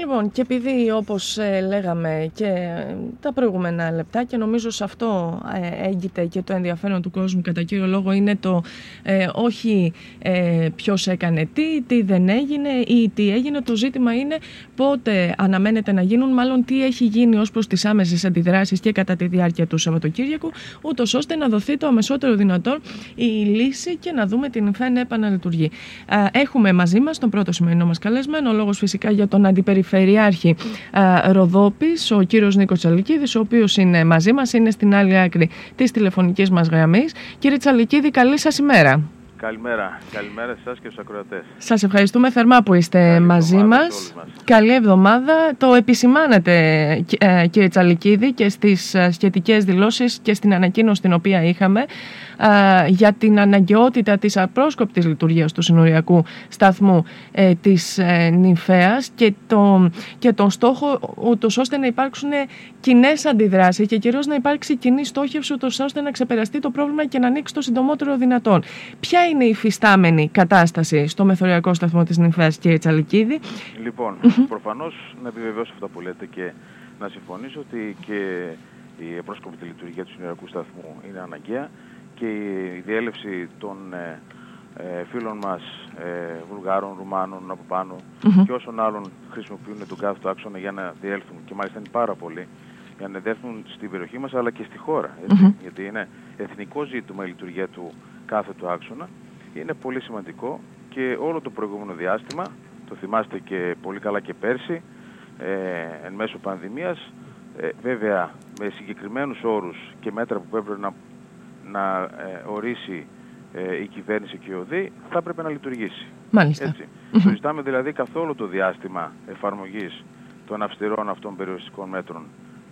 Λοιπόν, και επειδή όπως ε, λέγαμε και ε, τα προηγούμενα λεπτά και νομίζω σε αυτό ε, έγκυται και το ενδιαφέρον του κόσμου κατά κύριο λόγο είναι το όχι ε, ποιος έκανε τι, τι δεν έγινε ή τι έγινε. Το ζήτημα είναι πότε αναμένεται να γίνουν, μάλλον τι έχει γίνει ως προς τις άμεσες αντιδράσεις και κατά τη διάρκεια του Σαββατοκύριακου, ούτως ώστε να δοθεί το αμεσότερο δυνατόν η λύση και να δούμε την ΦΕΝ επαναλειτουργεί. Έχουμε μαζί μας τον πρώτο σημερινό μας καλεσμένο, λόγος φυσικά για τον αντιπεριφέρειο Περιφερειάρχη Ροδόπης, ο κύριος Νίκος Τσαλικίδης, ο οποίος είναι μαζί μας, είναι στην άλλη άκρη της τηλεφωνικής μας γραμμής. Κύριε Τσαλικίδη, καλή σας ημέρα. Καλημέρα. Καλημέρα σε εσάς και στους ακροατές. Σας ευχαριστούμε θερμά που είστε μαζί μας. Καλή εβδομάδα. Το επισημάνετε ε, κύριε Τσαλικίδη και στις ε, σχετικές δηλώσεις και στην ανακοίνωση την οποία είχαμε για την αναγκαιότητα της απρόσκοπτης λειτουργίας του συνοριακού σταθμού ε, της ε, Νυμφέας και, το, και τον στόχο ούτως ώστε να υπάρξουν κοινές αντιδράσεις και κυρίως να υπάρξει κοινή στόχευση ούτως ώστε να ξεπεραστεί το πρόβλημα και να ανοίξει το συντομότερο δυνατόν. Ποια είναι η φυστάμενη κατάσταση στο μεθοριακό σταθμό της Νυμφέας κύριε Τσαλικίδη; Λοιπόν, προφανώς να επιβεβαιώσω αυτά που λέτε και να συμφωνήσω ότι και η απρόσκοπτη λειτουργία του συνοριακού σταθμού είναι αναγκαία και η διέλευση των ε, ε, φίλων μας ε, Βουλγάρων, Ρουμάνων από πάνω και όσων άλλων χρησιμοποιούν τον κάθετο άξονα για να διέλθουν και μάλιστα είναι πάρα πολλοί για να διέλθουν στην περιοχή μας αλλά και στη χώρα γιατί είναι εθνικό ζήτημα η λειτουργία του κάθετου άξονα είναι πολύ σημαντικό και όλο το προηγούμενο διάστημα το θυμάστε και πολύ καλά και πέρσι ε, εν μέσω πανδημίας ε, βέβαια με συγκεκριμένους όρους και μέτρα που έπρεπε να να ε, ορίσει ε, η κυβέρνηση και η ΟΔΗ θα έπρεπε να λειτουργήσει. Μάλιστα. Έτσι. Mm-hmm. Το ζητάμε δηλαδή καθόλου το διάστημα εφαρμογής των αυστηρών αυτών περιοριστικών μέτρων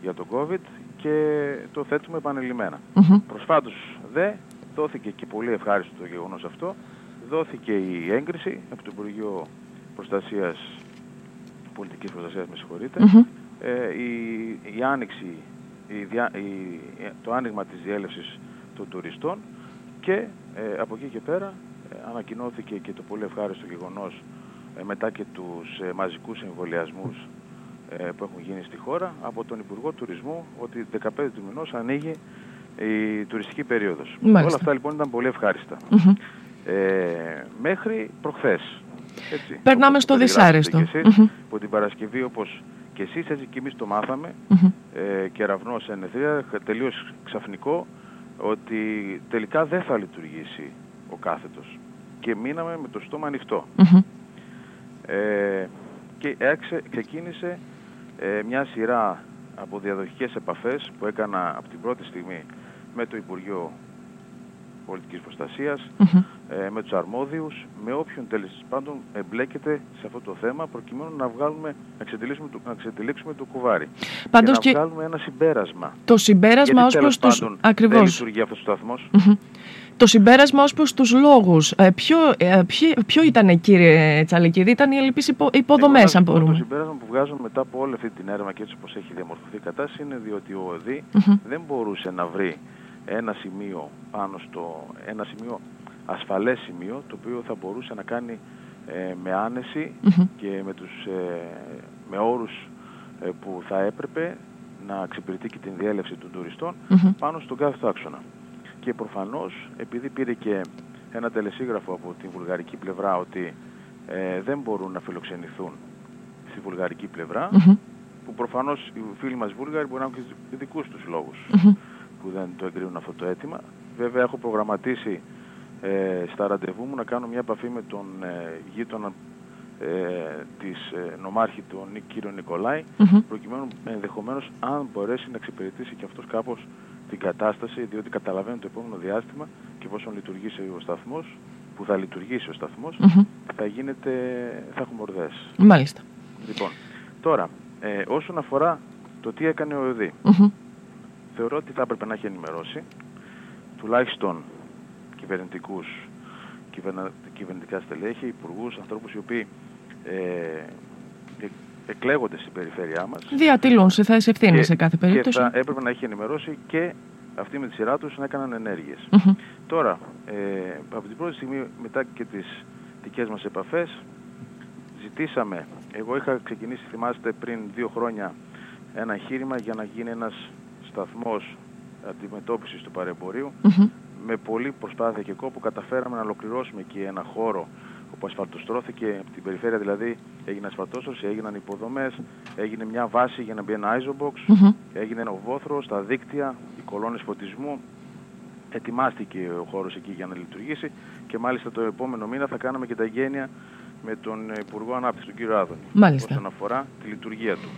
για τον COVID και το θέτουμε επανειλημμένα. Mm-hmm. Προσφάτως δε δόθηκε και πολύ ευχάριστο το γεγονός αυτό, δόθηκε η έγκριση από το Υπουργείο Προστασίας, Πολιτικής Προστασίας, με συγχωρείτε, ε, η, η άνοιξη, η, η, το άνοιγμα της διέλευσης των τουριστών και ε, από εκεί και πέρα ε, ανακοινώθηκε και το πολύ ευχάριστο γεγονός ε, μετά και τους ε, μαζικούς εμβολιασμούς που έχουν γίνει στη χώρα από τον Υπουργό Τουρισμού ότι 15 του μηνός ανοίγει η τουριστική περίοδος. Όλα αυτά λοιπόν ήταν πολύ μέχρι προχθές. Έτσι, Περνάμε στο δυσάρεστο. Και που την Παρασκευή όπως και εσείς έτσι και εμείς το μάθαμε. Ε, κεραυνός ενεθρία, τελείως ξαφνικό ότι τελικά δεν θα λειτουργήσει ο κάθετος. Και μείναμε με το στόμα Ε, και έξε, ξεκίνησε ε, μια σειρά από διαδοχικές επαφές που έκανα από την πρώτη στιγμή με το Υπουργείο Πολιτικής ε, με τους αρμόδιους, με όποιον τέλος πάντων εμπλέκεται σε αυτό το θέμα προκειμένου να βγάλουμε, να εξετυλίξουμε το, να εξετυλίξουμε το κουβάρι. Πάντως και να βγάλουμε ένα συμπέρασμα. Το συμπέρασμα ως προς τους... Ακριβώς. Δεν λειτουργεί αυτός ο σταθμος Το συμπέρασμα ως προς τους λόγους. Ε, ποιο, ε, ποιο, ποιο ήταν κύριε Τσαλικίδη, ήταν οι ελλειπείς υπο, υποδομές αν μπορούμε. Το συμπέρασμα που βγάζω μετά από όλη αυτή την έρευνα και έτσι όπως έχει διαμορφωθεί η κατάσταση είναι διότι ο ΟΔΗ δεν μπορούσε να βρει ένα σημείο πάνω στο, ένα σημείο ασφαλές σημείο το οποίο θα μπορούσε να κάνει ε, με άνεση και με, τους, ε, με όρους ε, που θα έπρεπε να εξυπηρετεί και την διέλευση των τουριστών πάνω στον κάθε άξονα. Και προφανώς επειδή πήρε και ένα τελεσίγραφο από τη βουλγαρική πλευρά ότι δεν μπορούν να φιλοξενηθούν στη βουλγαρική πλευρά που προφανώς οι φίλοι μας Βούλγαροι μπορεί να έχουν και δικούς τους λόγους που δεν το εγκρίνουν αυτό το αίτημα. Βέβαια έχω προγραμματίσει ε, στα ραντεβού μου να κάνω μια επαφή με τον ε, γείτονα ε, της ε, νομάρχη, τον κύριο Νικολάη, mm-hmm. προκειμένου ενδεχομένως αν μπορέσει να εξυπηρετήσει και αυτός κάπως την κατάσταση, διότι καταλαβαίνει το επόμενο διάστημα και πόσο λειτουργήσει ο σταθμός, που θα λειτουργήσει ο σταθμός, θα γίνεται, θα έχουμε ορδές. Μάλιστα. Λοιπόν, τώρα, ε, όσον αφορά το τι έκανε ο ΕΔΗ, θεωρώ ότι θα έπρεπε να έχει ενημερώσει τουλάχιστον κυβερνητικούς, κυβερνα, κυβερνητικά στελέχη, υπουργούς, ανθρώπους οι οποίοι ε, εκλέγονται στην περιφέρειά μας. Διατηλούν σε θέση ευθύνης σε κάθε περίπτωση. Και θα έπρεπε να έχει ενημερώσει και αυτοί με τη σειρά τους να έκαναν ενέργειες. Τώρα, ε, από την πρώτη στιγμή μετά και τις δικές μας επαφές, ζητήσαμε Εγώ είχα ξεκινήσει, θυμάστε, πριν δύο χρόνια ένα εγχείρημα για να γίνει ένας σταθμός αντιμετώπισης του παρεμπορίου. Με πολλή προσπάθεια και κόπο καταφέραμε να ολοκληρώσουμε εκεί ένα χώρο όπου ασφαλτοστρώθηκε από την περιφέρεια δηλαδή έγινε ασφαλτόστρωση, έγιναν υποδομές, έγινε μια βάση για να μπει ένα isobox, έγινε ένα βόθρο στα δίκτυα, οι κολόνες φωτισμού, ετοιμάστηκε ο χώρος εκεί για να λειτουργήσει και μάλιστα το επόμενο μήνα θα κάναμε και τα γένεια με τον Υπουργό Ανάπτυξης, τον κύριο Άδωνη, Μάλιστα. όσον αφορά τη λειτουργία του.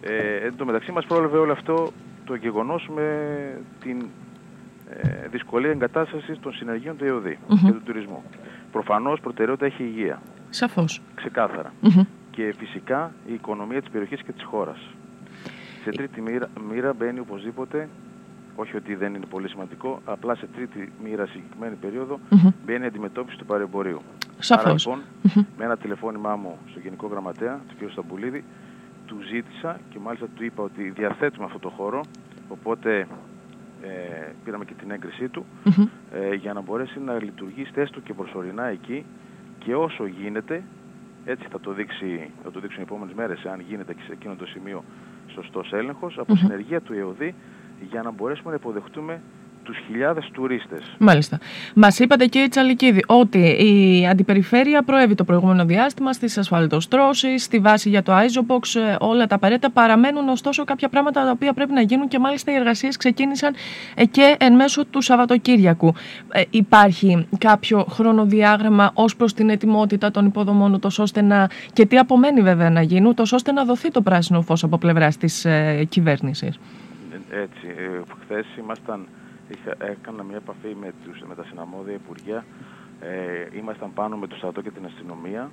Ε, εν τω μεταξύ μας πρόλαβε όλο αυτό το γεγονός με την ε, δυσκολία εγκατάστασης των συνεργείων του ΕΟΔΗ και του τουρισμού. Προφανώς προτεραιότητα έχει η υγεία. Σαφώς. Ξεκάθαρα. Και φυσικά η οικονομία της περιοχής και της χώρας. Σε τρίτη μοίρα, μοίρα μπαίνει οπωσδήποτε, όχι ότι δεν είναι πολύ σημαντικό, απλά σε τρίτη μοίρα συγκεκριμένη περίοδο μπαίνει η αντιμετώπιση του παρεμπορίου. Σαφώς. Άρα λοιπόν, με ένα τηλεφώνημά μου στο Γενικό Γραμματέα, τον κ. Σταμπουλίδη, του ζήτησα και μάλιστα του είπα ότι διαθέτουμε αυτό το χώρο, οπότε ε, πήραμε και την έγκρισή του, ε, για να μπορέσει να λειτουργήσει έστω και προσωρινά εκεί και όσο γίνεται, έτσι θα το, δείξει, θα το δείξουν οι επόμενες μέρες, αν γίνεται και σε εκείνο το σημείο σωστός έλεγχος, από συνεργεία του ΕΟΔΗ, για να μπορέσουμε να υποδεχτούμε τους χιλιάδες τουρίστες. Μάλιστα. Μας είπατε κύριε Τσαλικίδη ότι η αντιπεριφέρεια προέβη το προηγούμενο διάστημα στις ασφαλτοστρώσεις, στη βάση για το Isobox, ε, όλα τα απαραίτητα. Παραμένουν ωστόσο κάποια πράγματα τα οποία πρέπει να γίνουν και μάλιστα οι εργασίες ξεκίνησαν ε, και εν μέσω του Σαββατοκύριακου. Ε, υπάρχει κάποιο χρονοδιάγραμμα ως προς την ετοιμότητα των υποδομών, ούτως ώστε να. και τι απομένει βέβαια να γίνει, ούτως ώστε να δοθεί το πράσινο φως από πλευράς της ε, κυβέρνησης; Έτσι. Ε, Χθες ήμασταν είχα, έκανα μια επαφή με, τους, με τα συναμόδια υπουργεία. Ε, ήμασταν πάνω με το στρατό και την αστυνομία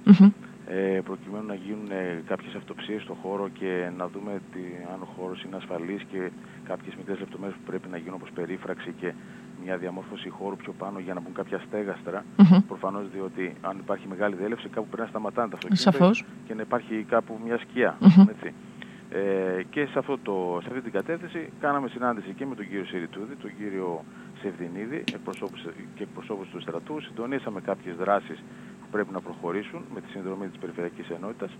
ε, προκειμένου να γίνουν ε, κάποιες αυτοψίες στο χώρο και να δούμε τι, αν ο χώρος είναι ασφαλής και κάποιες μικρές λεπτομέρειες που πρέπει να γίνουν όπως περίφραξη και μια διαμόρφωση χώρου πιο πάνω για να μπουν κάποια στέγαστρα. Mm-hmm. Προφανώς διότι αν υπάρχει μεγάλη διέλευση κάπου πρέπει να σταματάνε τα αυτοκίνητα και να υπάρχει κάπου μια σκιά. Έτσι. Ε, και σε, αυτό το, σε αυτή την κατεύθυνση κάναμε συνάντηση και με τον κύριο Σιριτούδη, τον κύριο Σεβδινίδη εκπροσώπους και εκπροσώπους του στρατού. Συντονίσαμε κάποιες δράσεις που πρέπει να προχωρήσουν με τη συνδρομή της Περιφερειακής Ενότητας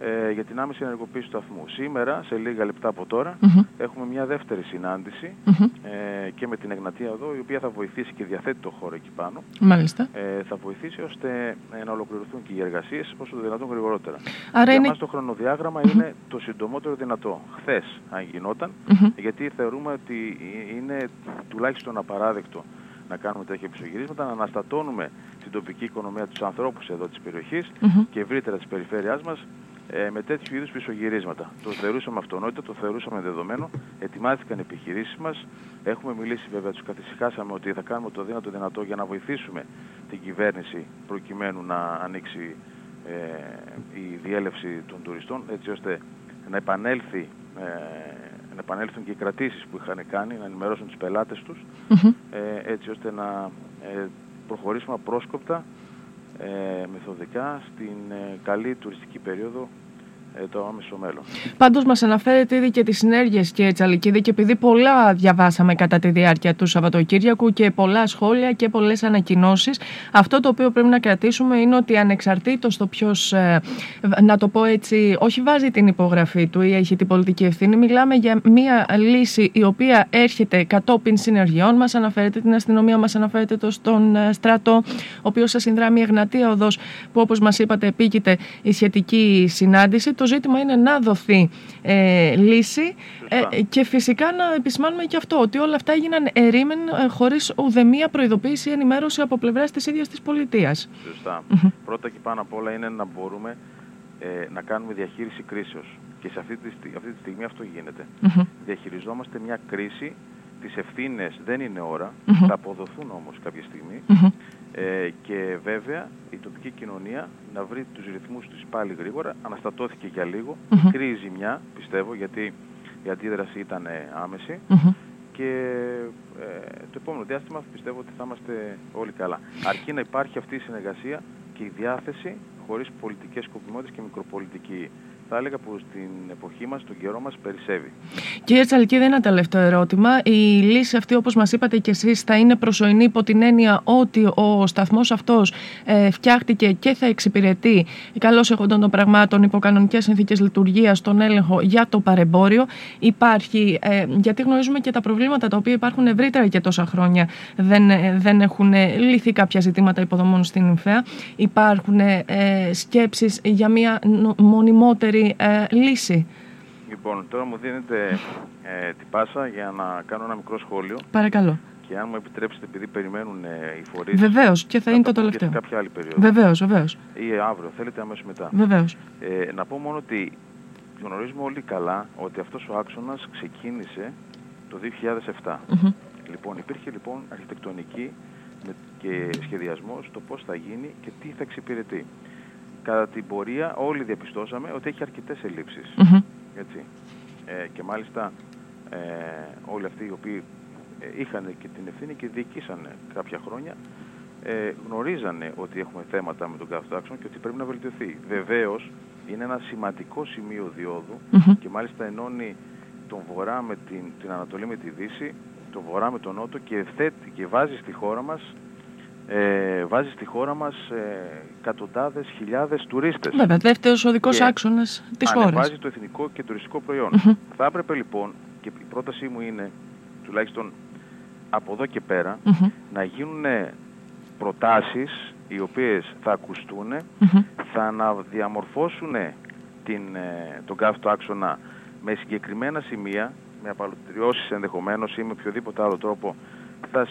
ε, για την άμεση ενεργοποίηση του σταθμού. Σήμερα, σε λίγα λεπτά από τώρα, έχουμε μια δεύτερη συνάντηση ε, και με την Εγνατία εδώ, η οποία θα βοηθήσει και διαθέτει το χώρο εκεί πάνω. Μάλιστα. Ε, θα βοηθήσει ώστε ε, να ολοκληρωθούν και οι εργασίες όσο το δυνατόν γρηγορότερα. Άρα Για είναι... μας το χρονοδιάγραμμα είναι το συντομότερο δυνατό. Χθες, αν γινόταν, γιατί θεωρούμε ότι είναι τουλάχιστον απαράδεκτο να κάνουμε τέτοια επισογυρίσματα, να αναστατώνουμε την τοπική οικονομία, τους ανθρώπους εδώ της περιοχής και ευρύτερα της περιφέρειάς μας ε, με τέτοιου είδους πισωγυρίσματα. Το θεωρούσαμε αυτονόητο, το θεωρούσαμε δεδομένο, ετοιμάστηκαν οι επιχειρήσεις μας, έχουμε μιλήσει βέβαια, τους καθησυχάσαμε ότι θα κάνουμε το δύνατο δυνατό για να βοηθήσουμε την κυβέρνηση προκειμένου να ανοίξει ε, η διέλευση των τουριστών, έτσι ώστε να επανέλθει ε, να επανέλθουν και οι κρατήσεις που είχαν κάνει, να ενημερώσουν τους πελάτες τους, ε, έτσι ώστε να ε, προχωρήσουμε απρόσκοπτα, ε, μεθοδικά, στην ε, καλή τουριστική περίοδο. ε, το άμεσο μέλλον. Πάντως μας αναφέρετε ήδη και τις συνέργειες και Τσαλικίδη και επειδή πολλά διαβάσαμε κατά τη διάρκεια του Σαββατοκύριακου και πολλά σχόλια και πολλές ανακοινώσεις αυτό το οποίο πρέπει να κρατήσουμε είναι ότι ανεξαρτήτως το ποιος, ε, να το πω έτσι, όχι βάζει την υπογραφή του ή έχει την πολιτική ευθύνη, μιλάμε για μια λύση η οποία έρχεται κατόπιν συνεργειών, μας αναφέρεται την αστυνομία, μας αναφέρεται το στον ε, στρατό, ο οποίος σας συνδράμει η Εγνατία Οδός που όπως μας είπατε επίκειται η σχετική συνάντηση. Το ζήτημα είναι να δοθεί ε, λύση ε, και φυσικά να επισημάνουμε και αυτό, ότι όλα αυτά έγιναν ερήμεν ε, χωρίς ουδεμία προειδοποίηση ή ενημέρωση από πλευράς της ίδιας της πολιτείας. Σωστά. Πρώτα και πάνω απ' όλα είναι να μπορούμε ε, να κάνουμε διαχείριση κρίσεως. Και σε αυτή τη, αυτή τη στιγμή αυτό γίνεται. Διαχειριζόμαστε μια κρίση, τις ευθύνες δεν είναι ώρα, θα αποδοθούν όμως κάποια στιγμή. Ε, και βέβαια η τοπική κοινωνία να βρει τους ρυθμούς της πάλι γρήγορα. Αναστατώθηκε για λίγο, mm-hmm. μικρή ζημιά πιστεύω γιατί η αντίδραση ήταν άμεση και ε, το επόμενο διάστημα πιστεύω ότι θα είμαστε όλοι καλά. Αρκεί να υπάρχει αυτή η συνεργασία και η διάθεση χωρίς πολιτικές σκοπιμότητες και μικροπολιτική θα έλεγα που στην εποχή μας, τον καιρό μας περισσεύει. Κύριε Τσαλκίδη, ένα τελευταίο ερώτημα. Η λύση αυτή, όπως μας είπατε και εσείς, θα είναι προσωρινή υπό την έννοια ότι ο σταθμός αυτός ε, φτιάχτηκε και θα εξυπηρετεί καλώς έχοντας των πραγμάτων υπό κανονικές συνθήκες λειτουργίας, τον έλεγχο για το παρεμπόριο. Υπάρχει, ε, γιατί γνωρίζουμε και τα προβλήματα τα οποία υπάρχουν ευρύτερα και τόσα χρόνια δεν, ε, δεν έχουν λυθεί κάποια ζητήματα υποδομών στην ΙΜΦΕΑ. Υπάρχουν ε, σκέψεις για μια μονιμότερη ε, λύση. Λοιπόν, τώρα μου δίνετε ε, την πάσα για να κάνω ένα μικρό σχόλιο. Παρακαλώ. Και αν μου επιτρέψετε, επειδή περιμένουν ε, οι φορείς. Βεβαίως, και θα είναι το τελευταίο. Και σε κάποια άλλη περίοδο. Βεβαίως, βεβαίως. Ή αύριο, θέλετε αμέσως μετά. Βεβαίως. Ε, να πω μόνο ότι γνωρίζουμε όλοι καλά ότι αυτός ο άξονας ξεκίνησε το 2007. Mm-hmm. Λοιπόν, υπήρχε λοιπόν αρχιτεκτονική και σχεδιασμός το πώς θα γίνει και τι θα εξυπηρετεί κατά την πορεία όλοι διαπιστώσαμε ότι έχει αρκετές Έτσι. Ε, και μάλιστα ε, όλοι αυτοί οι οποίοι ε, είχαν και την ευθύνη και διοικήσαν κάποια χρόνια ε, γνωρίζανε ότι έχουμε θέματα με τον κάθε και ότι πρέπει να βελτιωθεί. Βεβαίως είναι ένα σημαντικό σημείο και μάλιστα ενώνει τον Βορρά με την, την Ανατολή με τη Δύση, τον Βορρά με τον Νότο και, ευθέτει, και βάζει στη χώρα μας ε, βάζεις στη χώρα μας ε, εκατοντάδες χιλιάδες τουρίστες. Βέβαια, δεύτερος οδικός άξονας της χώρας. Βάζει το εθνικό και τουριστικό Θα έπρεπε λοιπόν, και η πρότασή μου είναι, τουλάχιστον από εδώ και πέρα, να γίνουν προτάσεις οι οποίες θα ακουστούν, θα αναδιαμορφώσουν την, ε, τον καύτο άξονα με συγκεκριμένα σημεία, με απαλωτριώσεις ενδεχομένως ή με οποιοδήποτε άλλο τρόπο θα,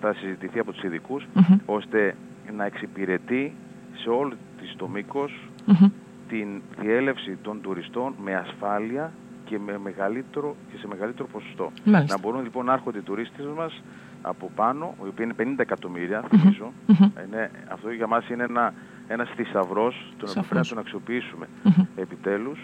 θα συζητηθεί από τους ειδικους ώστε να εξυπηρετεί σε όλο το μήκος την διέλευση των τουριστών με ασφάλεια και, με μεγαλύτερο, και σε μεγαλύτερο ποσοστό. Να μπορούν λοιπόν να έρχονται οι τουρίστες μας από πάνω, οι οποίοι είναι 50 εκατομμύρια, θυμίζω. Είναι, αυτό για μας είναι ένα, ένας θησαυρός, τον οποίο πρέπει να τον αξιοποιήσουμε επιτέλους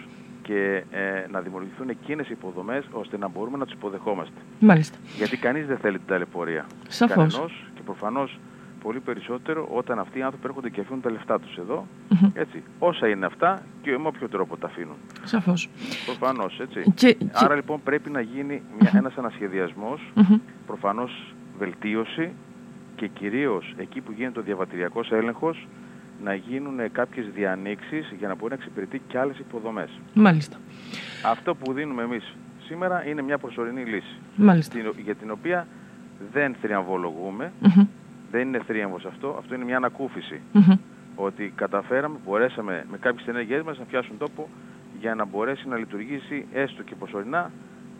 και ε, να δημιουργηθούν εκείνες οι υποδομές ώστε να μπορούμε να τους υποδεχόμαστε. Μάλιστα. Γιατί κανείς δεν θέλει την ταλαιπωρία. Σαφώς. Κανενός και προφανώς πολύ περισσότερο όταν αυτοί οι άνθρωποι έρχονται και αφήνουν τα λεφτά τους εδώ. Έτσι. Όσα είναι αυτά και με όποιο τρόπο τα αφήνουν. Σαφώς. Προφανώς, έτσι. Και, Άρα λοιπόν πρέπει να γίνει μια, ένας ανασχεδιασμός, προφανώς βελτίωση και κυρίως εκεί που γίνεται ο διαβατηριακός έλεγχος να γίνουν κάποιες διανοίξεις για να μπορεί να εξυπηρετεί και άλλες υποδομές. Μάλιστα. Αυτό που δίνουμε εμείς σήμερα είναι μια προσωρινή λύση. Μάλιστα. Για την οποία δεν θριαμβολογούμε, δεν είναι θρίαμβος αυτό, αυτό είναι μια ανακουφιση Ότι καταφέραμε, μπορέσαμε με κάποιες ενέργειές μας να πιάσουν τόπο για να μπορέσει να λειτουργήσει έστω και προσωρινά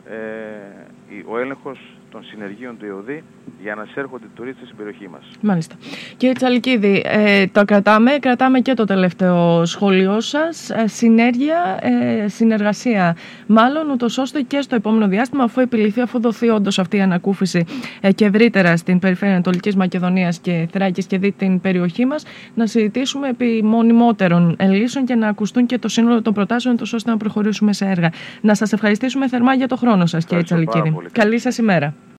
ε, ο έλεγχος των συνεργείων του ΕΟΔΗ για να εισέρχονται τουρίστες στην περιοχή μας. Μάλιστα. Κύριε Τσαλκίδη, ε, το κρατάμε, κρατάμε και το τελευταίο σχόλιο σας. Ε, συνέργεια, ε, συνεργασία μάλλον, ούτως ώστε και στο επόμενο διάστημα, αφού επιληθεί, αφού δοθεί όντως αυτή η ανακούφιση ε, και ευρύτερα στην περιφέρεια Ανατολικής Μακεδονίας και Θράκης και δει την περιοχή μας, να συζητήσουμε επί μονιμότερων λύσεων και να ακουστούν και το σύνολο των προτάσεων, ώστε να προχωρήσουμε σε έργα. Να σας ευχαριστήσουμε θερμά για το χρόνο σας, κύριε Τσαλκίδη. Καλή σας ημέρα.